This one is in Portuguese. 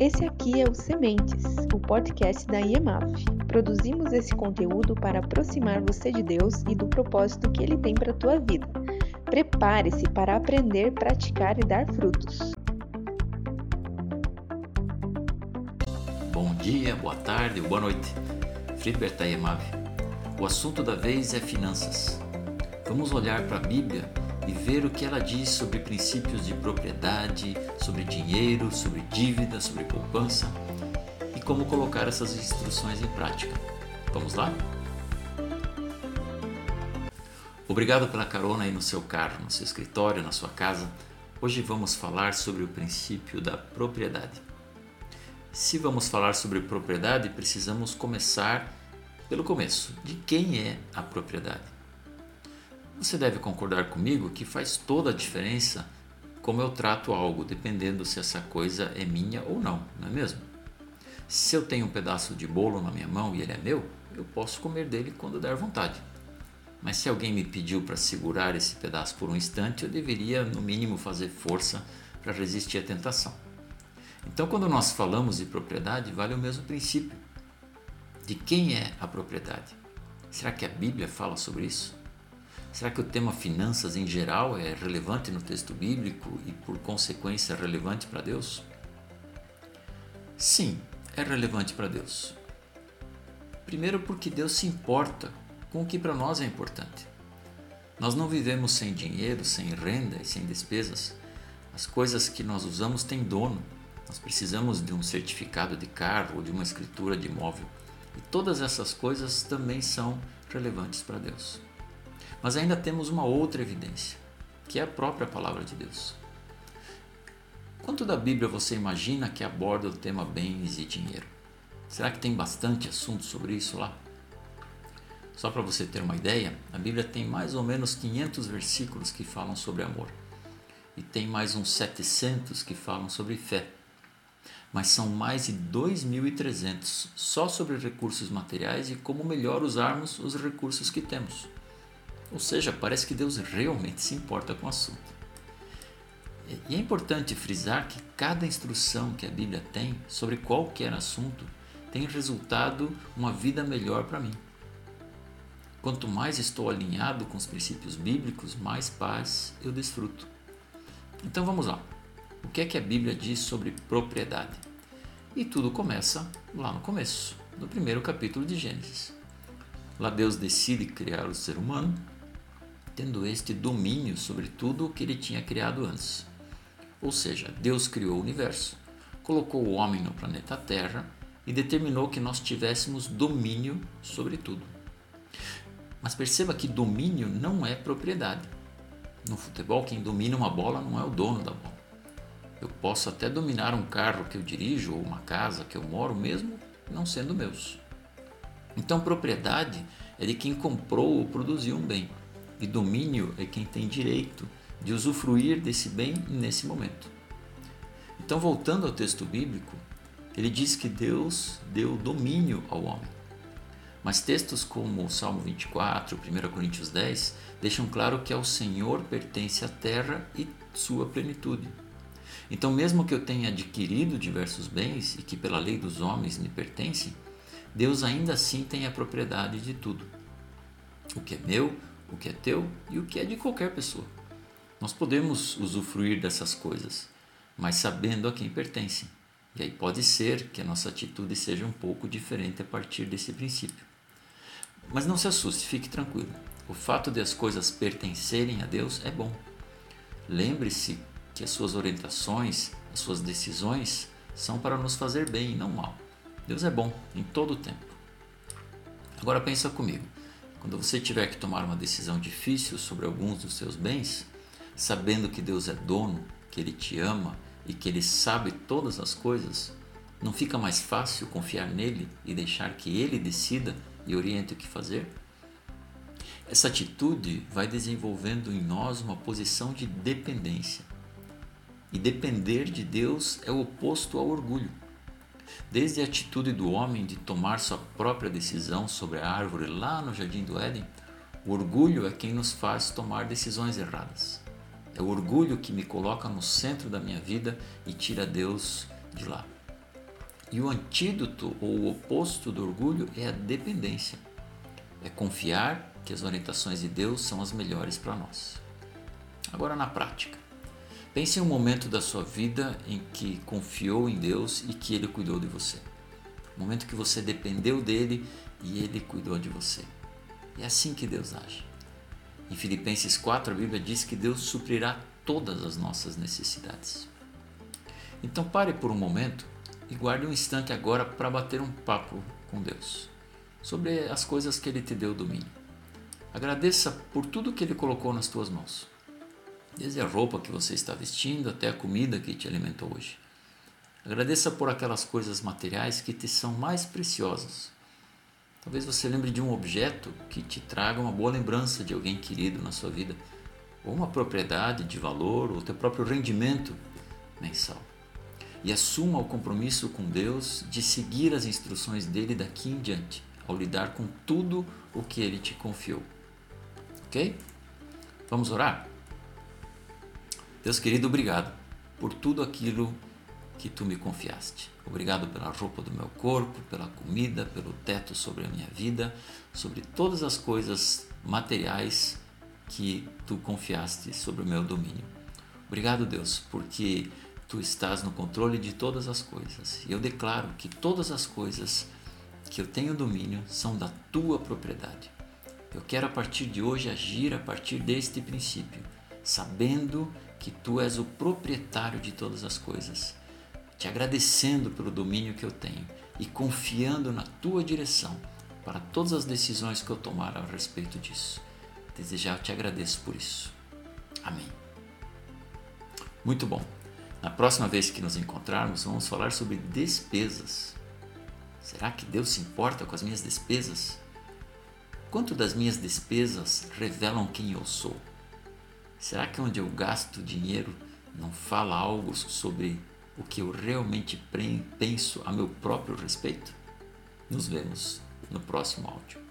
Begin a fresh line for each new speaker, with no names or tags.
Esse aqui é o Sementes, o podcast da IEMAF. Produzimos esse conteúdo para aproximar você de Deus e do propósito que Ele tem para a tua vida. Prepare-se para aprender, praticar e dar frutos.
Bom dia, boa tarde, boa noite. Flipper da IEMAF. O assunto da vez é finanças. Vamos olhar para a Bíblia e ver o que ela diz sobre princípios de propriedade, sobre dinheiro, sobre dívida, sobre poupança e como colocar essas instruções em prática. Vamos lá? Obrigado pela carona aí no seu carro, no seu escritório, na sua casa. Hoje vamos falar sobre o princípio da propriedade. Se vamos falar sobre propriedade, precisamos começar pelo começo. De quem é a propriedade? Você deve concordar comigo que faz toda a diferença como eu trato algo, dependendo se essa coisa é minha ou não, não é mesmo? Se eu tenho um pedaço de bolo na minha mão e ele é meu, eu posso comer dele quando der vontade. Mas se alguém me pediu para segurar esse pedaço por um instante, eu deveria, no mínimo, fazer força para resistir à tentação. Então, quando nós falamos de propriedade, vale o mesmo princípio. De quem é a propriedade? Será que a Bíblia fala sobre isso? Será que o tema finanças em geral é relevante no texto bíblico e, por consequência, relevante para Deus? Sim, é relevante para Deus. Primeiro, porque Deus se importa com o que para nós é importante. Nós não vivemos sem dinheiro, sem renda e sem despesas. As coisas que nós usamos têm dono. Nós precisamos de um certificado de carro ou de uma escritura de imóvel. E todas essas coisas também são relevantes para Deus. Mas ainda temos uma outra evidência, que é a própria palavra de Deus. Quanto da Bíblia você imagina que aborda o tema bens e dinheiro? Será que tem bastante assunto sobre isso lá? Só para você ter uma ideia, a Bíblia tem mais ou menos 500 versículos que falam sobre amor. E tem mais uns 700 que falam sobre fé. Mas são mais de 2.300 só sobre recursos materiais e como melhor usarmos os recursos que temos. Ou seja, parece que Deus realmente se importa com o assunto. E é importante frisar que cada instrução que a Bíblia tem sobre qualquer assunto tem resultado uma vida melhor para mim. Quanto mais estou alinhado com os princípios bíblicos, mais paz eu desfruto. Então vamos lá. O que é que a Bíblia diz sobre propriedade? E tudo começa lá no começo, no primeiro capítulo de Gênesis. Lá Deus decide criar o ser humano tendo este domínio sobre tudo o que ele tinha criado antes. Ou seja, Deus criou o universo, colocou o homem no planeta Terra e determinou que nós tivéssemos domínio sobre tudo. Mas perceba que domínio não é propriedade. No futebol, quem domina uma bola não é o dono da bola. Eu posso até dominar um carro que eu dirijo ou uma casa que eu moro, mesmo não sendo meus. Então, propriedade é de quem comprou ou produziu um bem e domínio é quem tem direito de usufruir desse bem nesse momento. Então, voltando ao texto bíblico, ele diz que Deus deu domínio ao homem. Mas textos como o Salmo 24, 1 Coríntios 10 deixam claro que ao Senhor pertence a terra e sua plenitude. Então, mesmo que eu tenha adquirido diversos bens e que pela lei dos homens me pertencem, Deus ainda assim tem a propriedade de tudo. O que é meu, o que é teu e o que é de qualquer pessoa. Nós podemos usufruir dessas coisas, mas sabendo a quem pertencem. E aí pode ser que a nossa atitude seja um pouco diferente a partir desse princípio. Mas não se assuste, fique tranquilo. O fato de as coisas pertencerem a Deus é bom. Lembre-se que as suas orientações, as suas decisões são para nos fazer bem e não mal. Deus é bom em todo o tempo. Agora pensa comigo. Quando você tiver que tomar uma decisão difícil sobre alguns dos seus bens, sabendo que Deus é dono, que Ele te ama e que Ele sabe todas as coisas, não fica mais fácil confiar nele e deixar que Ele decida e oriente o que fazer? Essa atitude vai desenvolvendo em nós uma posição de dependência. E depender de Deus é o oposto ao orgulho. Desde a atitude do homem de tomar sua própria decisão sobre a árvore lá no jardim do Éden, o orgulho é quem nos faz tomar decisões erradas. É o orgulho que me coloca no centro da minha vida e tira Deus de lá. E o antídoto ou o oposto do orgulho é a dependência. É confiar que as orientações de Deus são as melhores para nós. Agora, na prática, pense em um momento da sua vida em que confiou em Deus e que Ele cuidou de você. Um momento que você dependeu dele e Ele cuidou de você. É assim que Deus age. Em Filipenses 4, a Bíblia diz que Deus suprirá todas as nossas necessidades. Então pare por um momento e guarde um instante agora para bater um papo com Deus sobre as coisas que Ele te deu domínio. Agradeça por tudo que Ele colocou nas tuas mãos, desde a roupa que você está vestindo até a comida que te alimentou hoje. Agradeça por aquelas coisas materiais que te são mais preciosas. Talvez você lembre de um objeto que te traga uma boa lembrança de alguém querido na sua vida, ou uma propriedade de valor, ou teu próprio rendimento mensal e assuma o compromisso com Deus de seguir as instruções dele daqui em diante, ao lidar com tudo o que ele te confiou. Ok? Vamos orar? Deus querido, obrigado por tudo aquilo que tu me confiaste. Obrigado pela roupa do meu corpo, pela comida, pelo teto sobre a minha vida, sobre todas as coisas materiais que tu confiaste sobre o meu domínio. Obrigado, Deus, porque tu estás no controle de todas as coisas. E eu declaro que todas as coisas que eu tenho domínio são da tua propriedade. Eu quero a partir de hoje agir a partir deste princípio, sabendo que tu és o proprietário de todas as coisas, te agradecendo pelo domínio que eu tenho e confiando na tua direção para todas as decisões que eu tomar a respeito disso. Desejar, te agradeço por isso. Amém. Muito bom. Na próxima vez que nos encontrarmos, vamos falar sobre despesas. Será que Deus se importa com as minhas despesas? Quanto das minhas despesas revelam quem eu sou? Será que onde eu gasto dinheiro não fala algo sobre o que eu realmente penso a meu próprio respeito? Nos vemos no próximo áudio.